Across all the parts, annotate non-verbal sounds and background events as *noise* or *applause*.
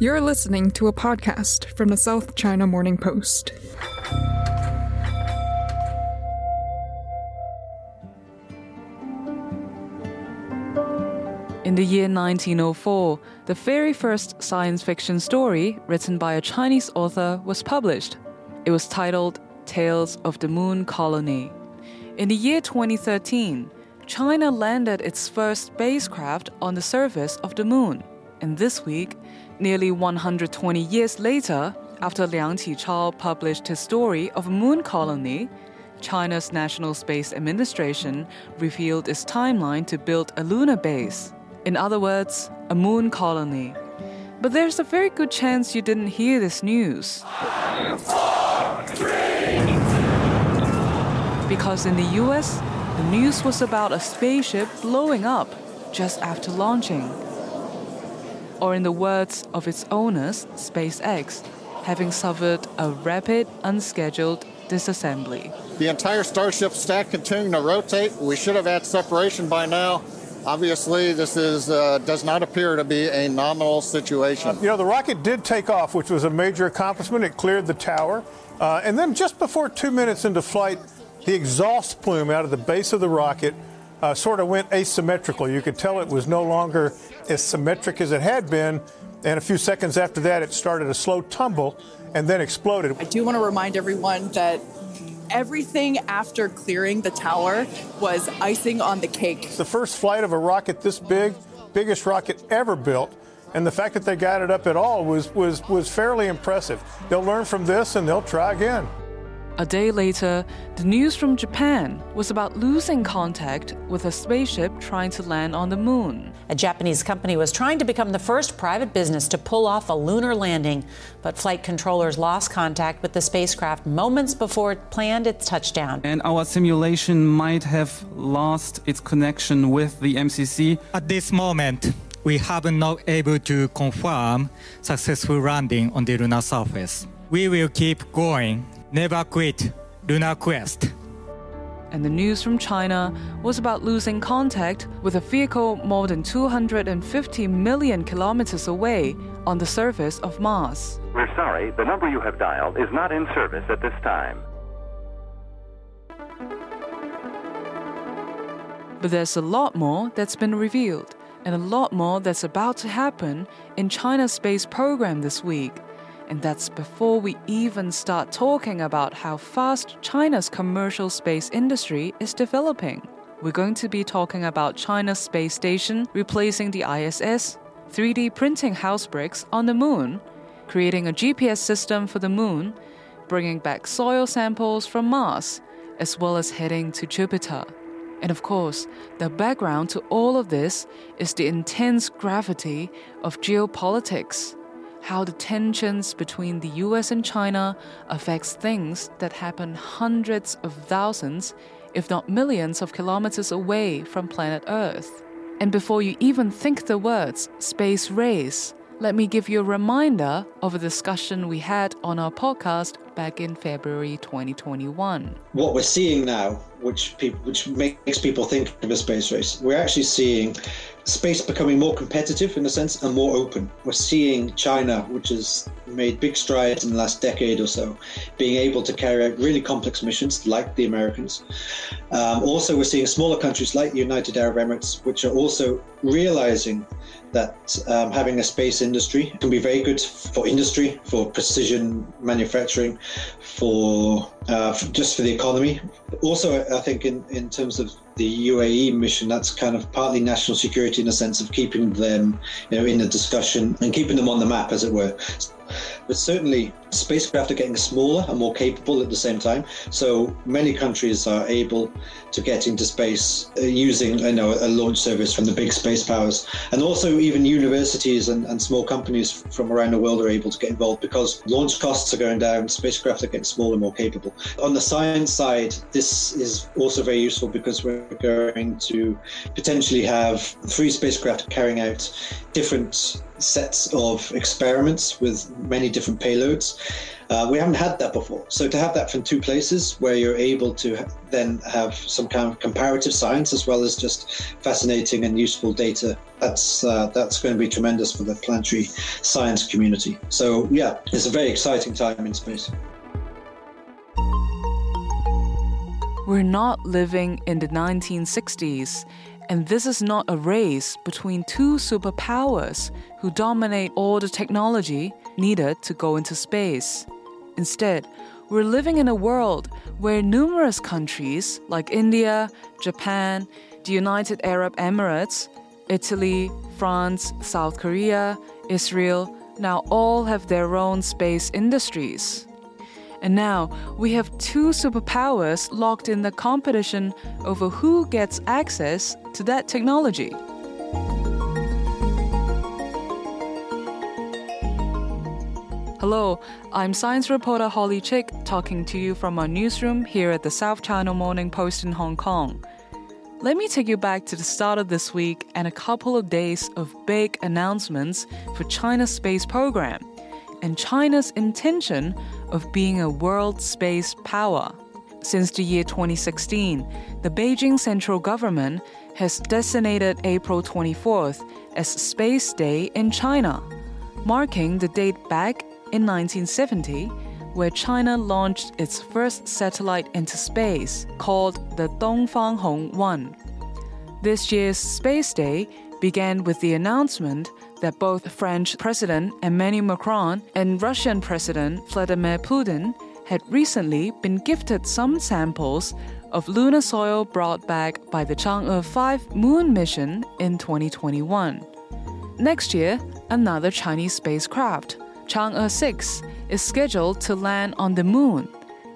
You're listening to a podcast from the South China Morning Post. In the year 1904, the very first science fiction story written by a Chinese author was published. It was titled Tales of the Moon Colony. In the year 2013, China landed its first spacecraft on the surface of the moon. And this week, nearly 120 years later, after Liang Qichao published his story of moon colony, China's National Space Administration revealed its timeline to build a lunar base. In other words, a moon colony. But there's a very good chance you didn't hear this news. Because in the US, the news was about a spaceship blowing up just after launching. Or, in the words of its owners, SpaceX, having suffered a rapid, unscheduled disassembly. The entire Starship stack continuing to rotate. We should have had separation by now. Obviously, this is uh, does not appear to be a nominal situation. You know, the rocket did take off, which was a major accomplishment. It cleared the tower. Uh, and then just before two minutes into flight, the exhaust plume out of the base of the rocket uh, sort of went asymmetrical. You could tell it was no longer as symmetric as it had been. And a few seconds after that, it started a slow tumble and then exploded. I do want to remind everyone that everything after clearing the tower was icing on the cake. It's the first flight of a rocket this big, biggest rocket ever built. And the fact that they got it up at all was, was, was fairly impressive. They'll learn from this and they'll try again. A day later, the news from Japan was about losing contact with a spaceship trying to land on the moon. A Japanese company was trying to become the first private business to pull off a lunar landing, but flight controllers lost contact with the spacecraft moments before it planned its touchdown. And our simulation might have lost its connection with the MCC. At this moment, we have not been able to confirm successful landing on the lunar surface. We will keep going Never quit Lunar Quest. And the news from China was about losing contact with a vehicle more than 250 million kilometers away on the surface of Mars. We're sorry, the number you have dialed is not in service at this time. But there's a lot more that's been revealed, and a lot more that's about to happen in China's space program this week. And that's before we even start talking about how fast China's commercial space industry is developing. We're going to be talking about China's space station replacing the ISS, 3D printing house bricks on the moon, creating a GPS system for the moon, bringing back soil samples from Mars, as well as heading to Jupiter. And of course, the background to all of this is the intense gravity of geopolitics how the tensions between the US and China affects things that happen hundreds of thousands, if not millions of kilometers away from planet Earth. And before you even think the words space race, let me give you a reminder of a discussion we had on our podcast back in February 2021. What we're seeing now, which which makes people think of a space race, we're actually seeing space becoming more competitive in a sense and more open. We're seeing China, which has made big strides in the last decade or so, being able to carry out really complex missions like the Americans. Um, also, we're seeing smaller countries like the United Arab Emirates, which are also realizing that um, having a space industry can be very good for industry, for precision manufacturing, for, uh, for just for the economy. Also, I think in, in terms of the UAE mission, that's kind of partly national security in the sense of keeping them, you know, in the discussion and keeping them on the map, as it were. But certainly spacecraft are getting smaller and more capable at the same time. So many countries are able to get into space uh, using you know, a launch service from the big space powers. And also, even universities and, and small companies from around the world are able to get involved because launch costs are going down, spacecraft are getting smaller, and more capable. On the science side, this is also very useful because we're going to potentially have three spacecraft carrying out different sets of experiments with many different payloads. Uh, we haven't had that before. So to have that from two places where you're able to then have some kind of comparative science as well as just fascinating and useful data, that's uh, that's going to be tremendous for the planetary science community. So yeah, it's a very exciting time in space. We're not living in the 1960s and this is not a race between two superpowers who dominate all the technology needed to go into space. Instead, we're living in a world where numerous countries like India, Japan, the United Arab Emirates, Italy, France, South Korea, Israel now all have their own space industries. And now we have two superpowers locked in the competition over who gets access to that technology. Hello, I'm science reporter Holly Chik talking to you from our newsroom here at the South China Morning Post in Hong Kong. Let me take you back to the start of this week and a couple of days of big announcements for China's space program and China's intention of being a world space power. Since the year 2016, the Beijing central government has designated April 24th as Space Day in China, marking the date back in 1970 where China launched its first satellite into space called the Dongfang Hong 1. This year's Space Day began with the announcement that both French President Emmanuel Macron and Russian President Vladimir Putin had recently been gifted some samples of lunar soil brought back by the Chang'e 5 moon mission in 2021. Next year, another Chinese spacecraft, Chang'e 6, is scheduled to land on the moon.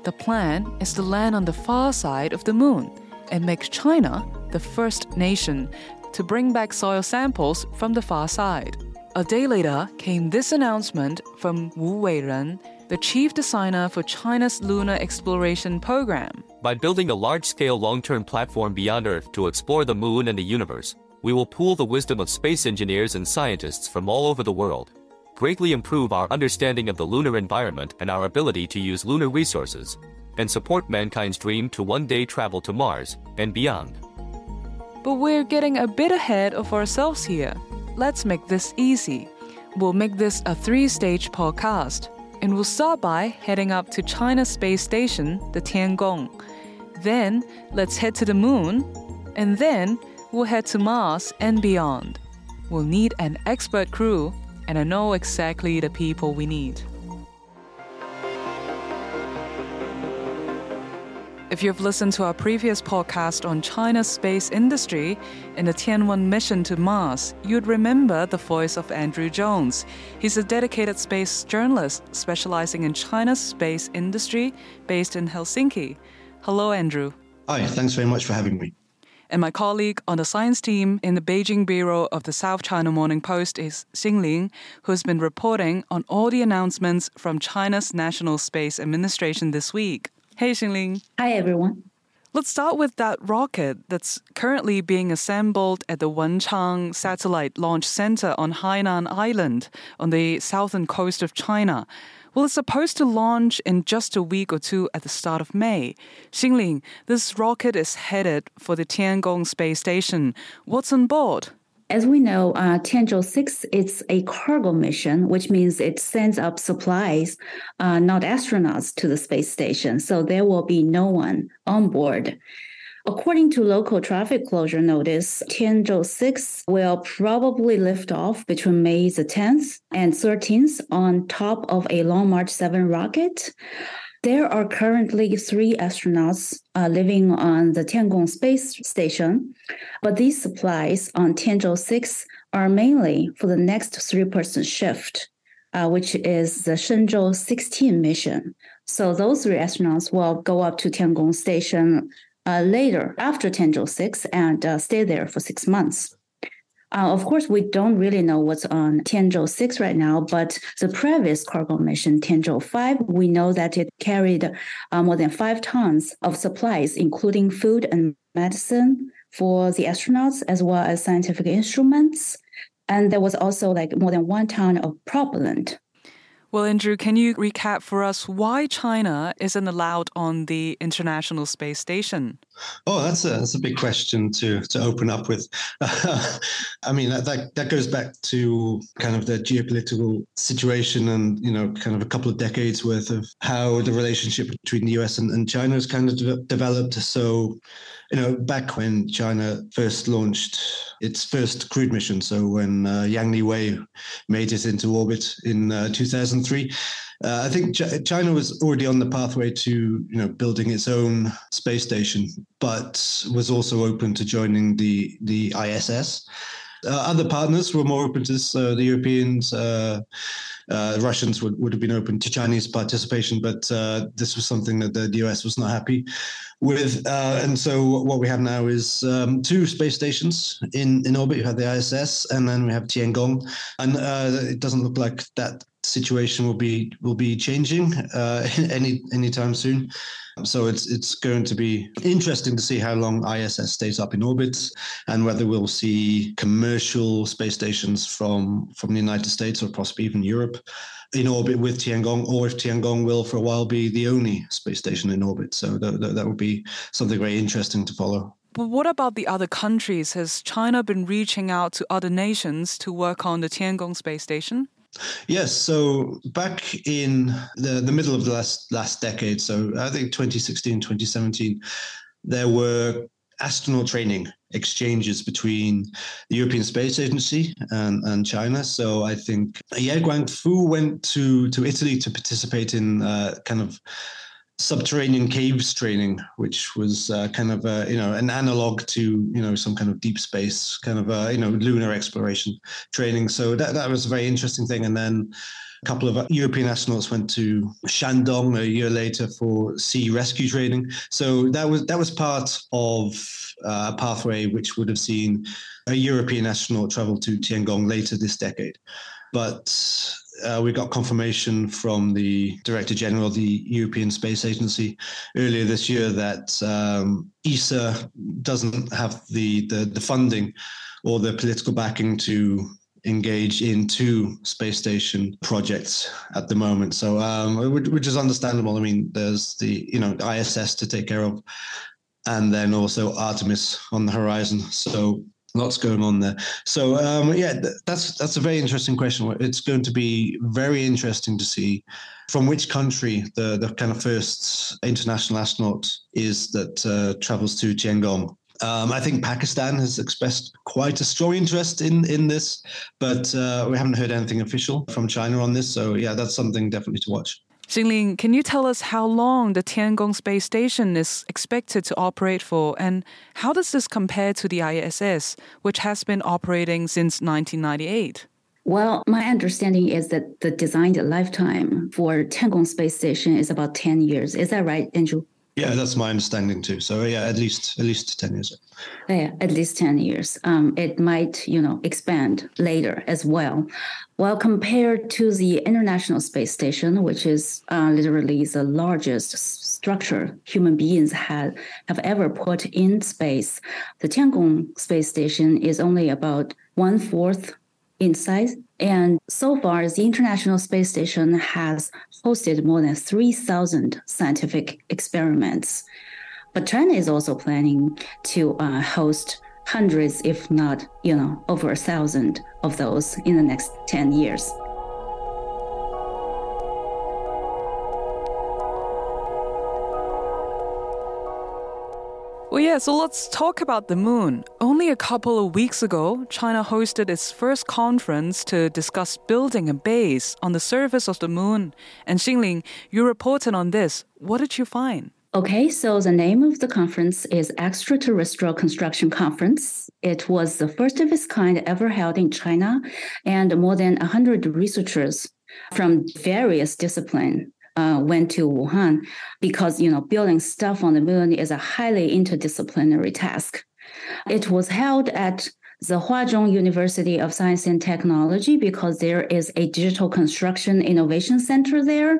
The plan is to land on the far side of the moon and make China the first nation to bring back soil samples from the far side. A day later came this announcement from Wu Weiren, the chief designer for China's lunar exploration program. By building a large scale long term platform beyond Earth to explore the moon and the universe, we will pool the wisdom of space engineers and scientists from all over the world, greatly improve our understanding of the lunar environment and our ability to use lunar resources, and support mankind's dream to one day travel to Mars and beyond. But we're getting a bit ahead of ourselves here. Let's make this easy. We'll make this a three stage podcast and we'll start by heading up to China's space station, the Tiangong. Then let's head to the moon, and then we'll head to Mars and beyond. We'll need an expert crew, and I know exactly the people we need. If you've listened to our previous podcast on China's space industry and the Tianwen mission to Mars, you'd remember the voice of Andrew Jones. He's a dedicated space journalist specializing in China's space industry based in Helsinki. Hello, Andrew. Hi, thanks very much for having me. And my colleague on the science team in the Beijing bureau of the South China Morning Post is Xin Ling, who's been reporting on all the announcements from China's National Space Administration this week. Hey, Xin Ling. Hi, everyone. Let's start with that rocket that's currently being assembled at the Wenchang Satellite Launch Center on Hainan Island on the southern coast of China. Well, it's supposed to launch in just a week or two at the start of May. Xin Ling, this rocket is headed for the Tiangong space station. What's on board? As we know, uh, Tianzhou 6 is a cargo mission, which means it sends up supplies, uh, not astronauts, to the space station. So there will be no one on board. According to local traffic closure notice, Tianzhou 6 will probably lift off between May the 10th and 13th on top of a Long March 7 rocket. There are currently three astronauts uh, living on the Tiangong space station, but these supplies on Tianzhou 6 are mainly for the next three person shift. uh, which is the Shenzhou 16 mission. So those three astronauts will go up to Tiangong Station uh, later after Tianzhou 6 and uh, stay there for six months. Uh, of course, we don't really know what's on Tianzhou 6 right now, but the previous cargo mission, Tianzhou 5, we know that it carried uh, more than five tons of supplies, including food and medicine for the astronauts, as well as scientific instruments. And there was also like more than one ton of propellant well, Andrew, can you recap for us why China isn't allowed on the International Space Station? Oh, that's a that's a big question to to open up with. *laughs* I mean, that, that that goes back to kind of the geopolitical situation, and you know, kind of a couple of decades worth of how the relationship between the U.S. and, and China has kind of de- developed. So, you know, back when China first launched its first crewed mission, so when uh, Yang Liwei made it into orbit in uh, 2003, uh, I think Ch- China was already on the pathway to, you know, building its own space station, but was also open to joining the the ISS. Uh, other partners were more open to this. Uh, the Europeans, uh, uh, Russians would, would have been open to Chinese participation, but uh, this was something that the, US was not happy with. Uh, and so what we have now is um, two space stations in, in orbit. You have the ISS, and then we have Tiangong. And it doesn't look like that situation will be will be changing *laughs* any anytime soon. So it's it's going to be interesting to see how long ISS stays up in orbit and whether we'll see commercial space stations from from the United States or possibly even Europe in orbit with Tiangong, or if Tiangong will for a while be the only space station in orbit. So that, that, that would be something very interesting to follow. But what about the other countries? Has China been reaching out to other nations to work on the Tiangong space station? Yes, so back in the, the middle of the last last decade, so I think 2016, 2017, there were astronaut training exchanges between the European Space Agency and, and China. So I think Ye Guangfu went to, to Italy to participate in uh, kind of subterranean caves training, which was uh, kind of a, you know an analog to you know some kind of deep space kind of a, you know lunar exploration training. So that that was a very interesting thing. And then a couple of European astronauts went to Shandong a year later for sea rescue training. So that was that was part of uh, a pathway which would have seen a European astronaut travel to Tiangong later this decade. But uh, we got confirmation from the Director General of the European Space Agency earlier this year that um, ESA doesn't have the, the, the funding or the political backing to engage in two space station projects at the moment. So, um, which is understandable. I mean, there's the you know ISS to take care of, and then also Artemis on the horizon. So lots going on there. So um, yeah, that's that's a very interesting question. It's going to be very interesting to see from which country the the kind of first international astronaut is that uh, travels to Tiangong. Um, I think Pakistan has expressed quite a strong interest in in this, but uh, we haven't heard anything official from China on this. So yeah, that's something definitely to watch. Xin Ling, can you tell us how long the Tiangong space station is expected to operate for, and how does this compare to the ISS, which has been operating since 1998? Well, my understanding is that the designed lifetime for Tiangong space station is about 10 years. Is that right, Andrew? Yeah, that's my understanding too. So yeah, at least at least ten years. Yeah, at least ten years. Um, it might you know expand later as well. Well, compared to the International Space Station, which is uh, literally the largest structure human beings have have ever put in space, the Tiangong space station is only about one fourth in size. And so far, the International Space Station has hosted more than 3,000 scientific experiments. But China is also planning to uh, host hundreds, if not, you know, over a thousand of those in the next 10 years. Well, yeah, so let's talk about the moon. Only a couple of weeks ago, China hosted its first conference to discuss building a base on the surface of the moon. And Xin Ling, you reported on this. What did you find? Okay, so the name of the conference is Extraterrestrial Construction Conference. It was the first of its kind ever held in China, and more than 100 researchers from various disciplines uh, went to Wuhan because you know building stuff on the moon is a highly interdisciplinary task. It was held at the Huazhong University of Science and Technology because there is a digital construction innovation center there,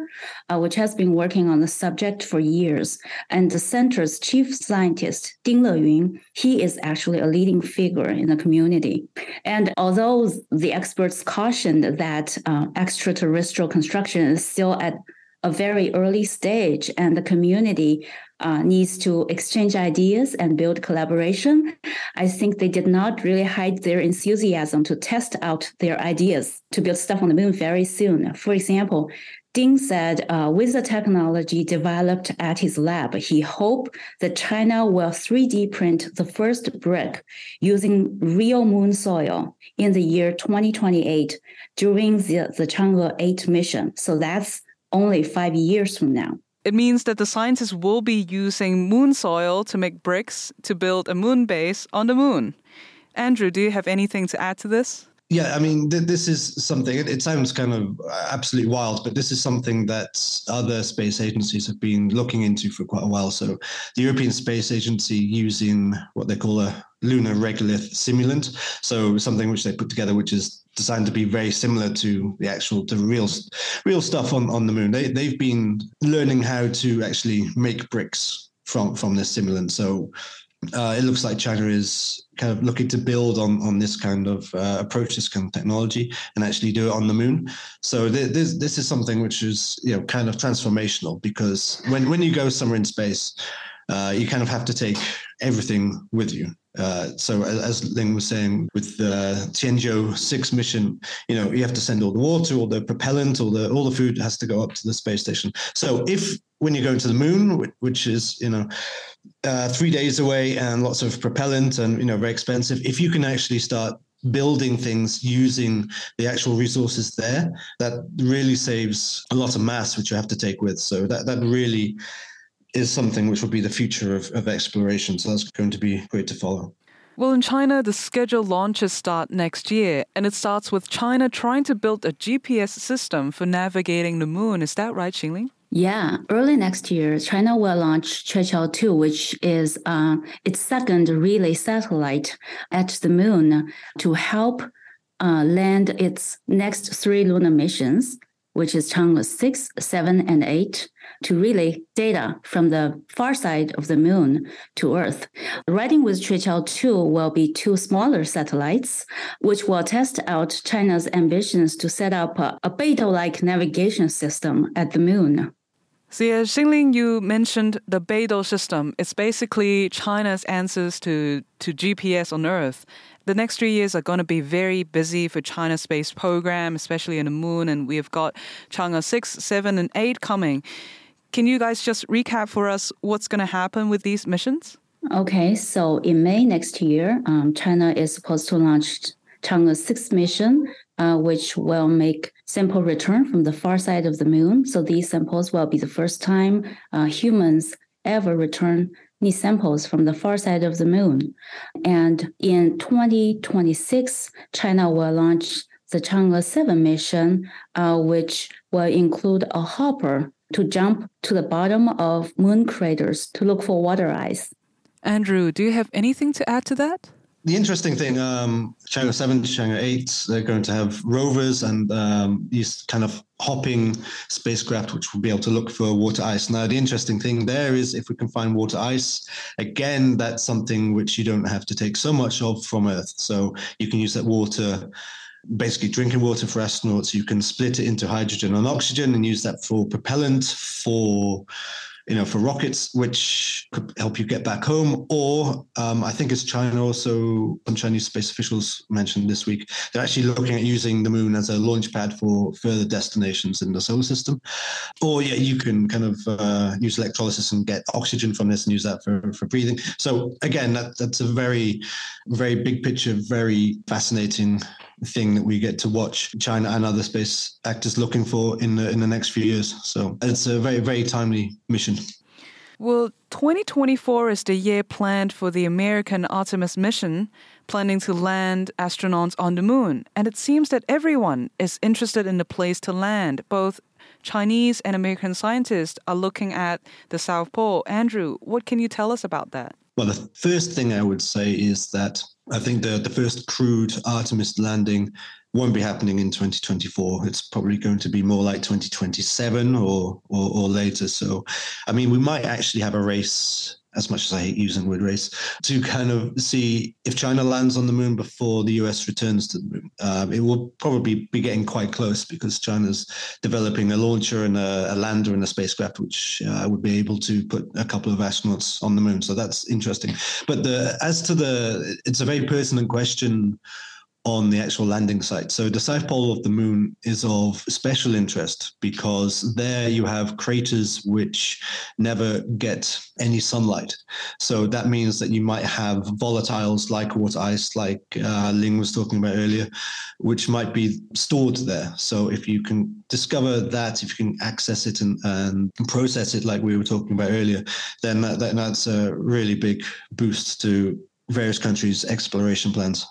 uh, which has been working on the subject for years. And the center's chief scientist, Ding Lieyun, he is actually a leading figure in the community. And although the experts cautioned that uh, extraterrestrial construction is still at a very early stage and the community uh, needs to exchange ideas and build collaboration. I think they did not really hide their enthusiasm to test out their ideas to build stuff on the moon very soon. For example, Ding said uh, with the technology developed at his lab, he hoped that China will 3D print the first brick using real moon soil in the year 2028 during the, the Chang'e 8 mission. So that's only five years from now. It means that the scientists will be using moon soil to make bricks to build a moon base on the moon. Andrew, do you have anything to add to this? Yeah, I mean, th- this is something, it, it, sounds kind of absolutely wild, but this is something that other space agencies have been looking into for quite a while. So, the European Space Agency using what they call a lunar regolith simulant. So, something which they put together, which is designed to be very similar to the actual the real real stuff on on the moon. They they've been learning how to actually make bricks from from this simulant. So uh, it looks like China is kind of looking to build on on this kind of uh, approach, this kind of technology, and actually do it on the moon. So th- this this is something which is you know kind of transformational because when when you go somewhere in space, uh, you kind of have to take everything with you. Uh, so as Ling was saying with the Tianzhou six mission, you know, you have to send all the water, all the propellant, all the all the food has to go up to the space station. So if when you go to the moon, which is you know uh, three days away and lots of propellant and you know very expensive, if you can actually start building things using the actual resources there, that really saves a lot of mass which you have to take with. So that that really is something which will be the future of, of exploration. So that's going to be great to follow. Well, in China, the scheduled launches start next year, and it starts with China trying to build a GPS system for navigating the moon. Is that right, Xin Ling? Yeah, early next year, China will launch Queqiao 2, which is uh, its second relay satellite at the moon to help uh, land its next three lunar missions, which is Chang'e 6, 7, and 8 to relay data from the far side of the moon to Earth. Riding with Queqiao 2 will be two smaller satellites, which will test out China's ambitions to set up a, a Beidou-like navigation system at the moon. Yeah, Xin Ling, you mentioned the Beidou system. It's basically China's answers to, to GPS on Earth. The next three years are going to be very busy for China's space program, especially in the moon, and we have got Chang'e 6, 7, and 8 coming. Can you guys just recap for us what's going to happen with these missions? Okay, so in May next year, um, China is supposed to launch Chang'e 6 mission, uh, which will make sample return from the far side of the moon. So these samples will be the first time uh, humans ever return these samples from the far side of the moon. And in 2026, China will launch the Chang'e 7 mission, uh, which will include a hopper to jump to the bottom of moon craters to look for water ice. Andrew, do you have anything to add to that? The interesting thing, um, Chang'e 7, Chang'e 8, they're going to have rovers and um, these kind of hopping spacecraft, which will be able to look for water ice. Now, the interesting thing there is if we can find water ice, again, that's something which you don't have to take so much of from Earth. So you can use that water basically drinking water for astronauts. You can split it into hydrogen and oxygen and use that for propellant, for you know, for rockets, which could help you get back home. Or um, I think as China also, some Chinese space officials mentioned this week, they're actually looking at using the moon as a launch pad for further destinations in the solar system. Or yeah, you can kind of uh, use electrolysis and get oxygen from this and use that for, for breathing. So again, that, that's a very, very big picture, very fascinating thing that we get to watch China and other space actors looking for in the in the next few years. So it's a very very timely mission. Well, 2024 is the year planned for the American Artemis mission, planning to land astronauts on the moon. And it seems that everyone is interested in the place to land. Both Chinese and American scientists are looking at the South Pole. Andrew, what can you tell us about that? Well, the first thing I would say is that I think the, the first crewed Artemis landing won't be happening in 2024. It's probably going to be more like 2027 or, or, or later. So, I mean, we might actually have a race as much as I hate using the word race, to kind of see if China lands on the moon before the US returns to the moon. Um, it will probably be getting quite close because China's developing a launcher and a, a lander and a spacecraft, which uh, would be able to put a couple of astronauts on the moon. So that's interesting. But the, as to the, it's a very pertinent question on the actual landing site. So the south pole of the moon is of special interest because there you have craters which never get any sunlight. So that means that you might have volatiles like water ice, like uh, Ling was talking about earlier, which might be stored there. So if you can discover that, if you can access it and, and process it like we were talking about earlier, then that, that, that's a really big boost to various countries' exploration plans.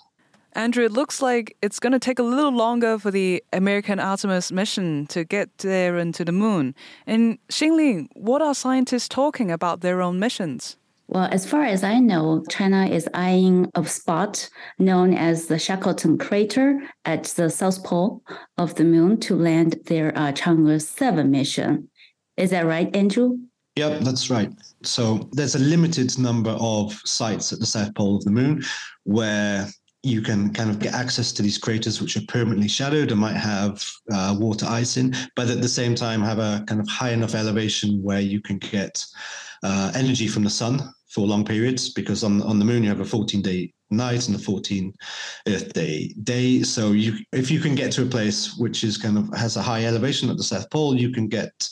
Andrew, it looks like it's going to take a little longer for the American Artemis mission to get there and to the moon. And Xin Ling, what are scientists talking about their own missions? Well, as far as I know, China is eyeing a spot known as the Shackleton crater at the south pole of the moon to land their uh, Chang'e 7 mission. Is that right, Andrew? Yep, that's right. So there's a limited number of sites at the south pole of the moon where you can kind of get access to these craters which are permanently shadowed and might have uh, water ice in, but at the same time have a kind of high enough elevation where you can get uh, energy from the sun for long periods. Because on on the moon you have a 14 day night and a 14 Earth day day. So you if you can get to a place which is kind of has a high elevation at the South Pole, you can get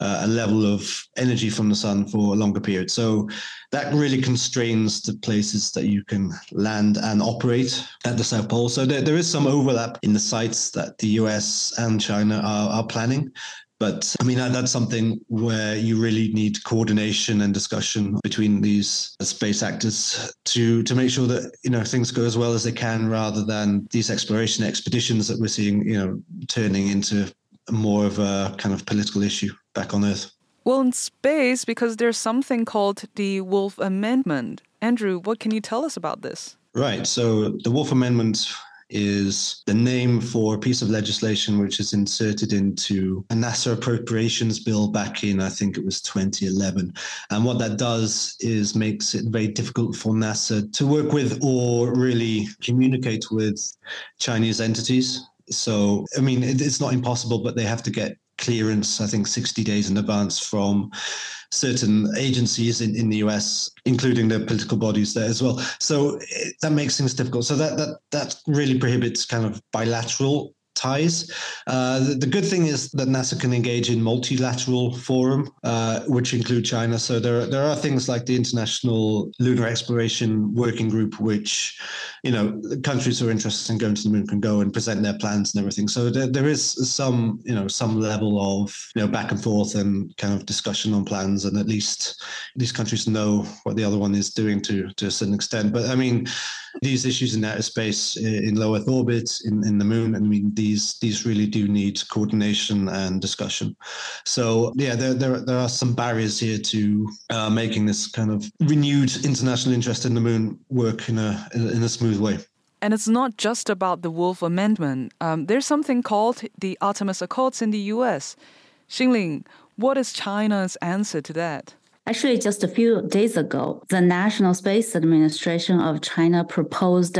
uh, a level of energy from the sun for a longer period. So that really constrains the places that you can land and operate at the South Pole. So there, there is some overlap in the sites that the US and China are, are planning. But I mean, that's something where you really need coordination and discussion between these space actors to to make sure that you know things go as well as they can, rather than these exploration expeditions that we're seeing, you know, turning into more of a kind of political issue back on Earth? Well, in space, because there's something called the Wolf Amendment. Andrew, what can you tell us about this? Right. So the Wolf Amendment is the name for a piece of legislation which is inserted into a NASA appropriations bill back in, I think it was 2011. And what that does is makes it very difficult for NASA to work with or really communicate with Chinese entities so, I mean, it's not impossible, but they have to get clearance, I think, 60 days in advance from certain agencies in, in the US, including the political bodies there as well. So it, that makes things difficult. So that, that, that really prohibits kind of bilateral ties. Uh, the, the, good thing is that NASA can engage in multilateral forum, uh, which include China. So there, there are things like the International Lunar Exploration Working Group, which, you know, countries who are interested in going to the moon can go and present their plans and everything. So there, there is some, you know, some level of, you know, back and forth and kind of discussion on plans, and at least these countries know what the other one is doing to to a certain extent. But I mean, these issues in outer space, in low Earth orbit, in, in the moon, I mean, these these really do need coordination and discussion. So yeah, there there, there are some barriers here to uh, making this kind of renewed international interest in the moon work in a in a smooth way. And it's not just about the Wolf Amendment. Um, there's something called the Artemis Accords in the U.S. Xin Ling, what is China's answer to that? Actually, just a few days ago, the National Space Administration of China proposed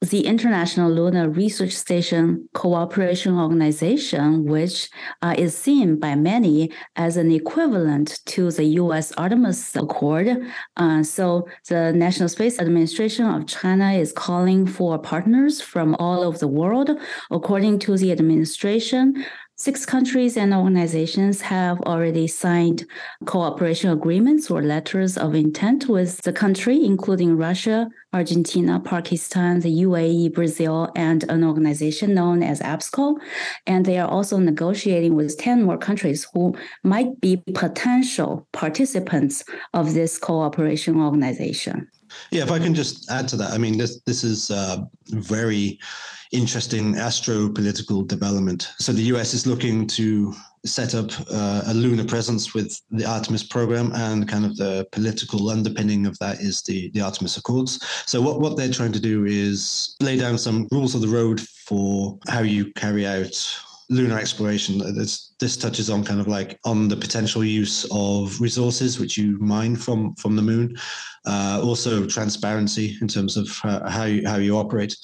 the International Lunar Research Station Cooperation Organization, which uh, is seen by many as an equivalent to the U.S. Artemis Accord. Uh, so, the National Space Administration of China is calling for partners from all over the world. According to the administration, Six countries and organizations have already signed cooperation agreements or letters of intent with the country, including Russia, Argentina, Pakistan, the UAE, Brazil, and an organization known as APSCO. And they are also negotiating with 10 more countries who might be potential participants of this cooperation organization. Yeah, if I can just add to that, I mean, this this is a very interesting astro-political development. So the US is looking to set up uh, a lunar presence with the Artemis program, and kind of the political underpinning of that is the the Artemis Accords. So what what they're trying to do is lay down some rules of the road for how you carry out lunar exploration. This, this touches on kind of like on the potential use of resources which you mine from from the moon, uh, also transparency in terms of uh, how you, how you operate.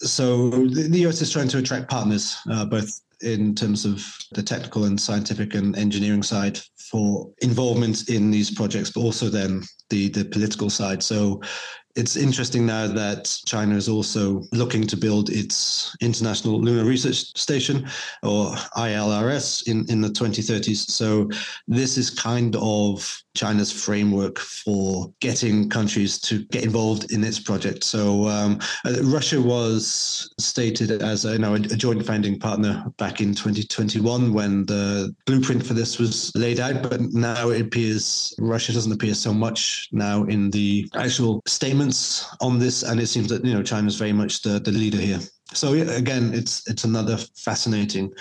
So the, US is trying to attract partners, uh, both in terms of the technical and scientific and engineering side for involvement in these projects, but also then the the political side. So it's interesting now that China is also looking to build its International Lunar Research Station, or ILRS, in, in the 2030s. So, this is kind of China's framework for getting countries to get involved in its project. So, um, uh, Russia was stated as a, you know, a, joint founding partner back in 2021 when the blueprint for this was laid out. But now it appears Russia doesn't appear so much now in the actual statement on this, and it seems that you know China is very much the, the leader here. So again, it's it's another fascinating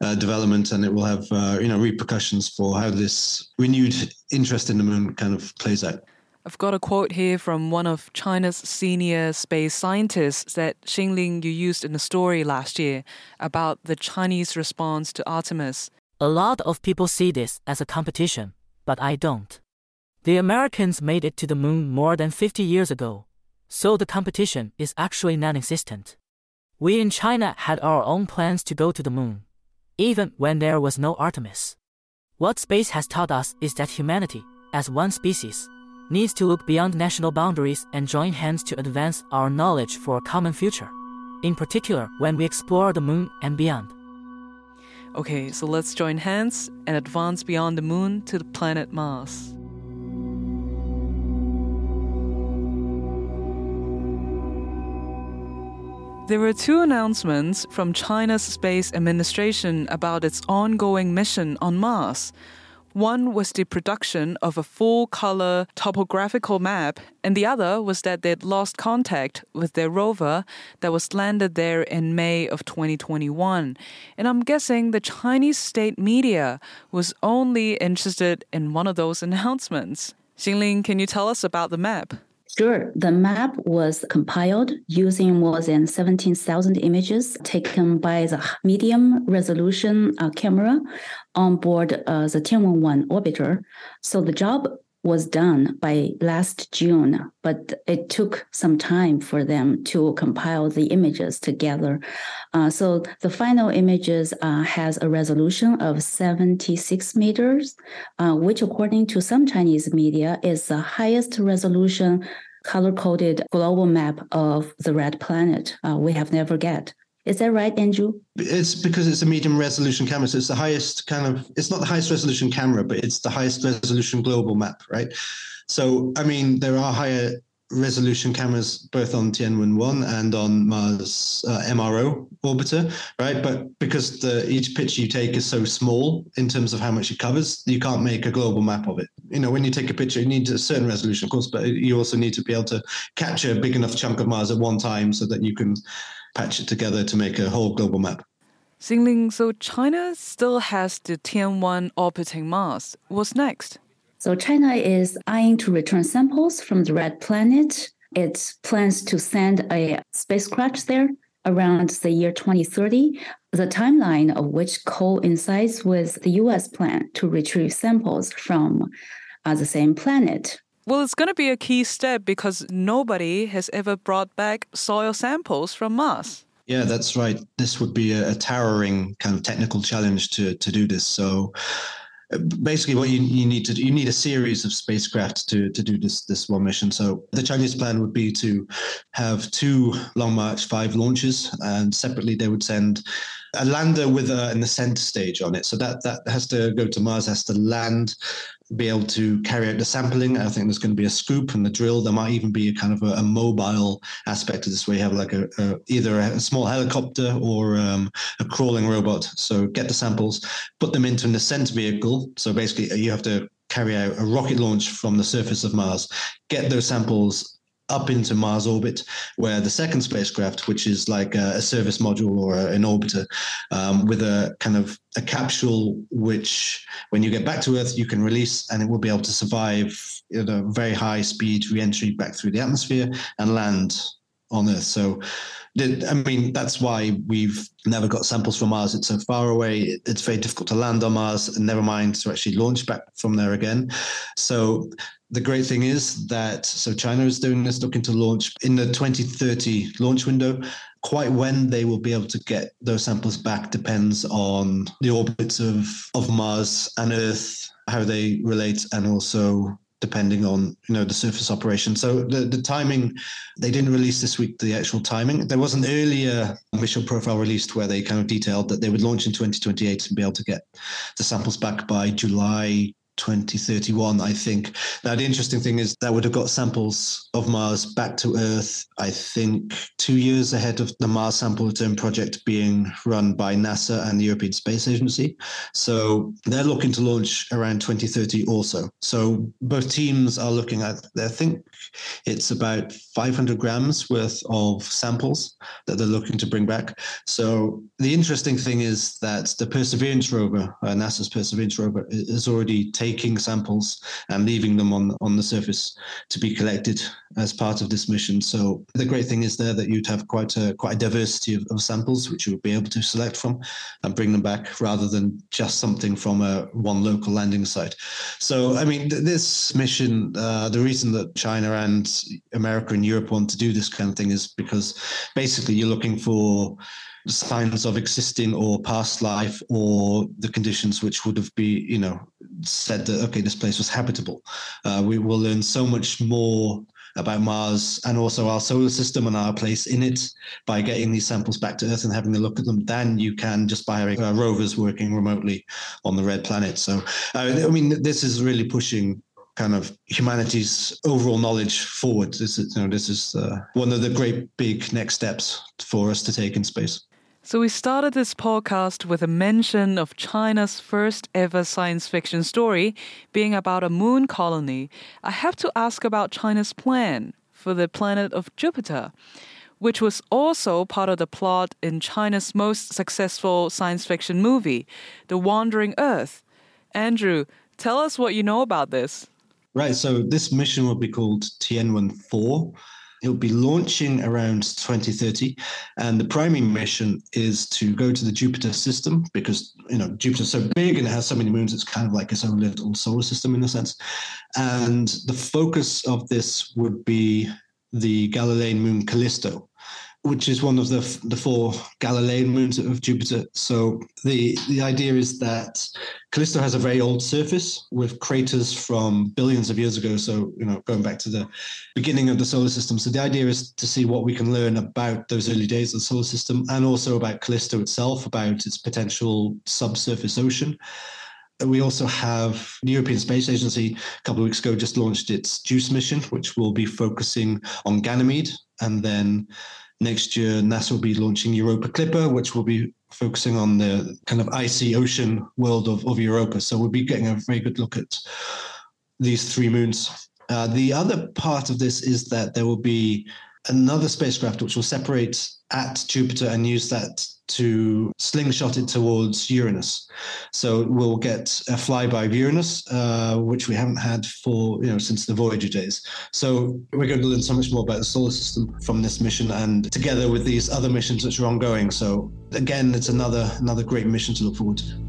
uh, development, and it will have uh, you know repercussions for how this renewed interest in the moon kind of plays out. I've got a quote here from one of China's senior space scientists that Xin Ling you used in the story last year about the Chinese response to Artemis. A lot of people see this as a competition, but I don't. The Americans made it to the moon more than 50 years ago, so the competition is actually non existent. We in China had our own plans to go to the moon, even when there was no Artemis. What space has taught us is that humanity, as one species, needs to look beyond national boundaries and join hands to advance our knowledge for a common future, in particular when we explore the moon and beyond. Okay, so let's join hands and advance beyond the moon to the planet Mars. There were two announcements from China's Space Administration about its ongoing mission on Mars. One was the production of a full color topographical map, and the other was that they'd lost contact with their rover that was landed there in May of 2021. And I'm guessing the Chinese state media was only interested in one of those *laughs* announcements. Xin Ling, can you tell us about the map? Sure. The map was compiled using more than 17,000 images taken by the medium resolution uh, camera on board uh, the Tianwen-1 orbiter. So the job was done by last June, but it took some time for them to compile the images together. Uh, so the final images uh, has a resolution of 76 meters, uh, which according to some Chinese media is the highest resolution color-coded global map of the red planet uh, we have never get. Is that right, Andrew? It's because it's a medium resolution camera. So it's the highest kind of, it's not the highest resolution camera, but it's the highest resolution global map, right? So, I mean, there are higher resolution cameras both on Tianwen 1 and on Mars uh, MRO orbiter, right? But because the each picture you take is so small in terms of how much it covers, you can't make a global map of it. You know, when you take a picture, you need a certain resolution, of course, but you also need to be able to capture a big enough chunk of Mars at one time so that you can patch it together to make a whole global map. Xin Ling, so China still has the Tianwen orbiting Mars. What's next? So China is eyeing to return samples from the red planet. It plans to send a spacecraft there around the year 2030, the timeline of which coincides with the US plan to retrieve samples from uh, the same planet. Well, it's going to be a key step because nobody has ever brought back soil samples from Mars. Yeah, that's right. This would be a, a towering kind of technical challenge to to do this. So uh, basically what you, you need to do, you need a series of spacecraft to, to do this this one mission. So the Chinese plan would be to have two Long March 5 launches, and separately they would send a lander with a, an ascent stage on it. So that that has to go to Mars, has to land, be able to carry out the sampling. I think there's going to be a scoop and the drill. There might even be a kind of a, a mobile aspect of this, where you have like a, a either a small helicopter or um, a crawling robot. So get the samples, put them into an ascent vehicle. So basically, you have to carry out a rocket launch from the surface of Mars, get those samples up into Mars orbit, where the second spacecraft, which is like a, a service module or a, an orbiter, um, with a kind of a capsule, which when you get back to Earth, you can release and it will be able to survive at a very high speed reentry back through the atmosphere and land on Earth. So, I mean, that's why we've never got samples from Mars. It's so far away. It's very difficult to land on Mars, and never mind to actually launch back from there again. So, the great thing is that so China is doing this, looking to launch in the 2030 launch window. Quite when they will be able to get those samples back depends on the orbits of, of Mars and Earth, how they relate, and also depending on you know the surface operation. So the, the timing, they didn't release this week the actual timing. There was an earlier mission profile released where they kind of detailed that they would launch in 2028 and be able to get the samples back by July 2031, I think. Now, the interesting thing is that would have got samples of Mars back to Earth, I think, two years ahead of the Mars Sample Return project being run by NASA and the European Space Agency. So they're looking to launch around 2030 also. So both teams are looking at, I think it's about 500 grams worth of samples that they're looking to bring back. So the interesting thing is that the Perseverance rover, uh, NASA's Perseverance rover, is already taking samples and leaving them on on the surface to be collected as part of this mission. So the great thing is there that you'd have quite a quite a diversity of, of samples which you would be able to select from and bring them back rather than just something from a one local landing site. So I mean, th- this mission, uh, the reason that China and America and Europe want to do this kind of thing is because basically you're looking for signs of existing or past life or the conditions which would have been, you know, said that, okay, this place was habitable. Uh, we will learn so much more about Mars and also our solar system and our place in it by getting these samples back to Earth and having a look at them than you can just by having uh, rovers working remotely on the red planet. So, uh, I mean, this is really pushing kind of humanity's overall knowledge forward. This is, you know, this is uh, one of the great big next steps for us to take in space. So, we started this podcast with a mention of China's first ever science fiction story being about a moon colony. I have to ask about China's plan for the planet of Jupiter, which was also part of the plot in China's most successful science fiction movie, The Wandering Earth. Andrew, tell us what you know about this. Right. So, this mission will be called Tianwen 4 It'll be launching around 2030, and the primary mission is to go to the Jupiter system because you know Jupiter's so big and it has so many moons. It's kind of like its own little solar system in a sense. And the focus of this would be the Galilean moon Callisto, which is one of the the four Galilean moons of Jupiter. So the the idea is that Callisto has a very old surface with craters from billions of years ago. So you know, going back to the beginning of the solar system. So the idea is to see what we can learn about those early days of the solar system, and also about Callisto itself, about its potential subsurface ocean. We also have the European Space Agency a couple of weeks ago just launched its JUICE mission, which will be focusing on Ganymede and then Next year, NASA will be launching Europa Clipper, which will be focusing on the kind of icy ocean world of, of Europa. So we'll be getting a very good look at these three moons. Uh, the other part of this is that there will be another spacecraft which will separate at Jupiter and use that to slingshot it towards Uranus. So we'll get a flyby of Uranus, uh, which we haven't had for you know since the Voyager days. So we're going to learn so much more about the solar system from this mission, and together with these other missions which are ongoing. So again, it's another another great mission to look forward to.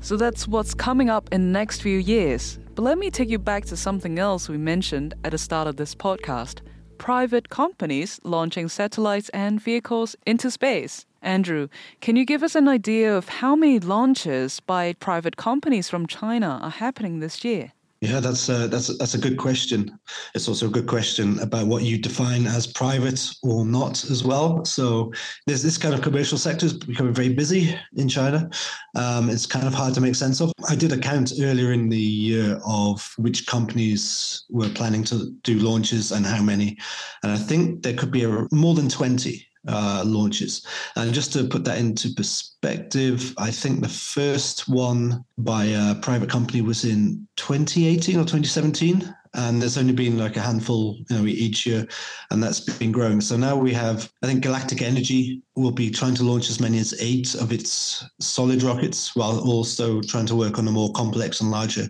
So that's what's coming up in the next few years. But let me take you back to something else we mentioned at the start of this podcast private companies launching satellites and vehicles into space. Andrew, can you give us an idea of how many launches by private companies from China are happening this year? Yeah, that's a, that's a, that's a good question. It's also a good question about what you define as private or not as well. So there's this kind of commercial sector is becoming very busy in China. Um, it's kind of hard to make sense of. I did a count earlier in the year of which companies were planning to do launches and how many, and I think there could be a, more than twenty uh, launches. And just to put that into perspective, I think the first one by a private company was in 2018 or 2017. And there's only been like a handful, you know, each year, and that's been growing. So now we have, I think, Galactic Energy will be trying to launch as many as eight of its solid rockets, while also trying to work on a more complex and larger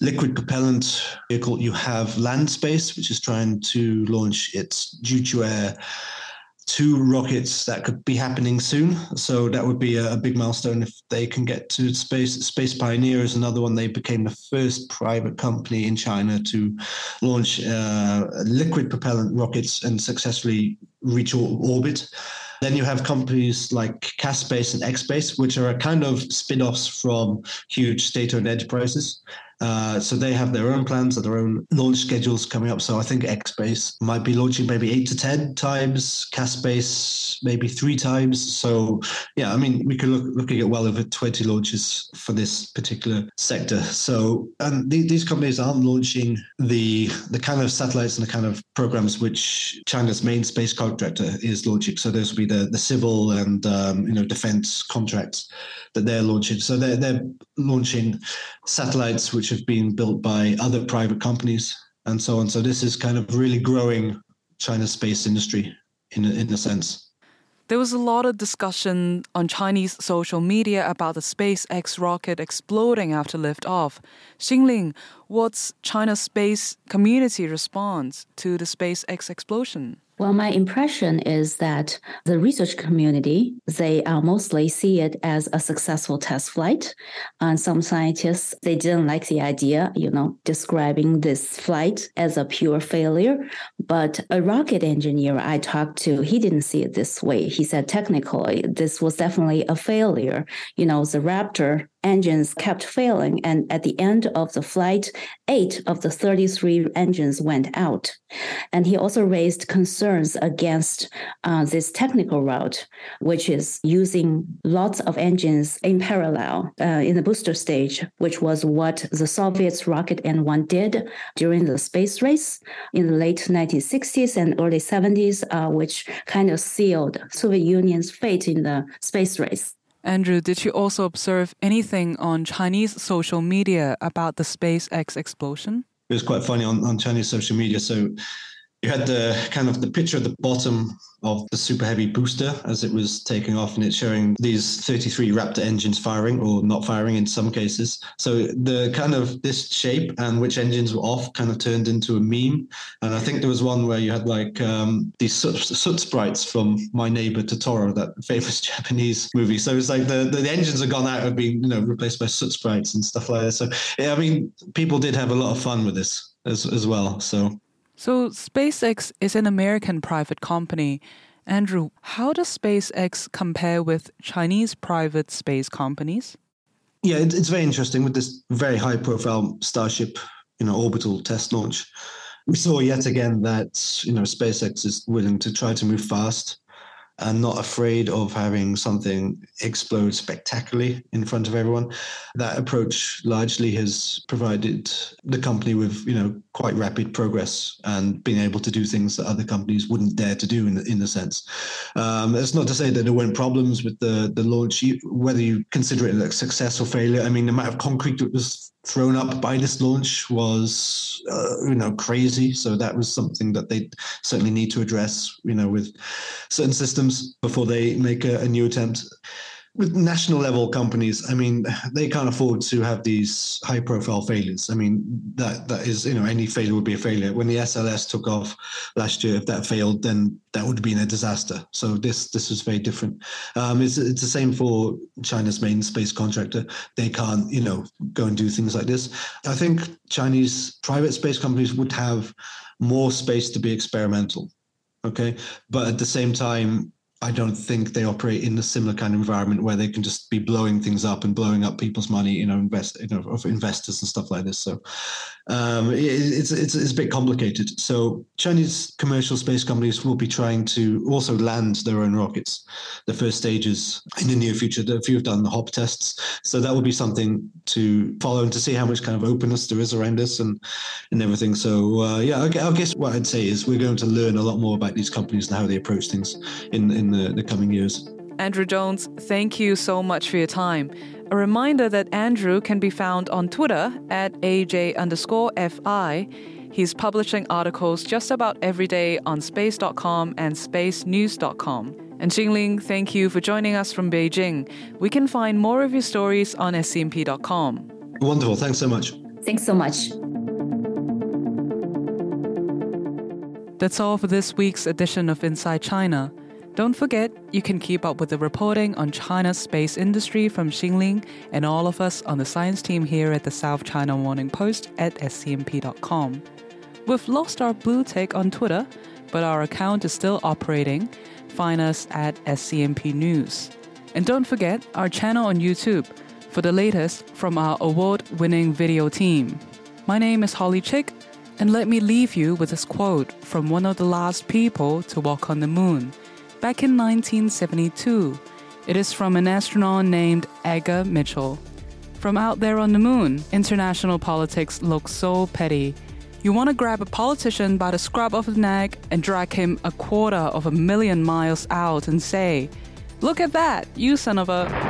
liquid propellant vehicle. You have Land Space, which is trying to launch its Zhuque two rockets that could be happening soon. So that would be a, a, big milestone if they can get to space. Space Pioneer is another one. They became the first private company in China to launch uh, liquid propellant rockets and successfully reach orbit. Then you have companies like CAS Space and X-Space, which are a kind of spin-offs from huge state-owned enterprises. Uh, so they have their own plans and their own launch schedules coming up. So I think X-Space might be launching maybe eight to 10 times, CAS Space maybe three times. So yeah, I mean, we could look looking at well over 20 launches for this particular sector. So, and the, these companies aren't launching the, the kind of satellites and the kind of programs which China's main space contractor is launching. So those will be the, the civil and, um, you know, defense contracts that they're launching. So they're, they're launching satellites which have been built by other private companies and so on. So this is kind of really growing China's space industry in a, in a sense. There was a lot of discussion on Chinese social media about the SpaceX rocket exploding after liftoff. Xin Ling, what's China's space community response to the SpaceX explosion? Well, my impression is that the research community, they uh, mostly see it as a successful test flight. And some scientists, they didn't like the idea, you know, describing this flight as a pure failure. But a rocket engineer I talked to, he didn't see it this way. He said technically, this was definitely a failure. You know, the Raptor engines kept failing. And at the end of the flight, eight of the 33 engines went out. And he also raised concerns against uh, this technical route, which is using lots of engines in parallel uh, in the booster stage, which was what the Soviets' Rocket N1 did during the space race in the late 1960s and early 70s, uh, which kind of sealed Soviet Union's fate in the space race. Andrew, did you also observe anything on Chinese social media about the SpaceX explosion? It was quite funny on, on Chinese social media. So you had the kind of the picture at the bottom of the super heavy booster as it was taking off and it's showing these 33 raptor engines firing or not firing in some cases. So the kind of this shape and which engines were off kind of turned into a meme. And i think there was one where you had like um, these soot, sprites from my neighbor totoro that famous *laughs* japanese movie. So it's like the, the, the engines have gone out and been you know replaced by soot sprites and stuff like that. So yeah, i mean people did have a lot of fun with this as, as well. So so, SpaceX is an American private company. Andrew, how does SpaceX compare with Chinese private space companies? Yeah, it's very interesting with this very high profile Starship, you know, orbital test launch. We saw yet again that, you know, SpaceX is willing to try to move fast and not afraid of having something explode spectacularly in front of everyone. That approach largely has provided the company with, you know, quite rapid progress and being able to do things that other companies wouldn't dare to do in, in a sense. Um, that's not to say that there weren't problems with the, the launch, whether you consider it a success or failure. I mean, the amount of concrete that was thrown up by this launch was uh, you know crazy. So that was something that they certainly need to address you know with certain systems before they make a, a new attempt with national level companies, I mean, they can't afford to have these high profile failures. I mean, that that is, you know, any failure would be a failure. When the SLS took off last year, if that failed, then that would have been a disaster. So this this was very different. Um, it's it's the same for China's main space contractor. They can't, you know, go and do things like this. I think Chinese private space companies would have more space to be experimental. Okay, but at the same time, I don't think they operate in a similar kind of environment where they can just be blowing things up and blowing up people's money, you know, invest, you know, of investors and stuff like this. So um, it, it's, it's it's a bit complicated. So Chinese commercial space companies will be trying to also land their own rockets. The first stages in the near future. A few have done the hop tests, so that will be something to follow and to see how much kind of openness there is around this and and everything. So uh, yeah, I, I guess what I'd say is we're going to learn a lot more about these companies and how they approach things in in the, the coming years. Andrew Jones, thank you so much for your time. A reminder that Andrew can be found on Twitter at AJ underscore FI. He's publishing articles just about every day on space.com and spacenews.com. And Xin Ling, thank you for joining us from Beijing. We can find more of your stories on scmp.com. Wonderful. Thanks so much. Thanks so much. That's all for this week's edition of Inside China. Don't forget, you can keep up with the reporting on China's space industry from Xin Ling and all of us on the science team here at the South China Morning Post at scmp.com. We've lost our blue tick on Twitter, but our account is still operating. Find us at SCMP News. And don't forget our channel on YouTube for the latest from our award winning video team. My name is Holly Chik, and let me leave you with this quote from one of the last people to walk on the moon back in 1972. It is from an astronaut named Edgar Mitchell. From out there on the moon, international politics looks so petty. You want to grab a politician by the scruff of the neck and drag him a quarter of a million miles out and say, Look at that, you son of a.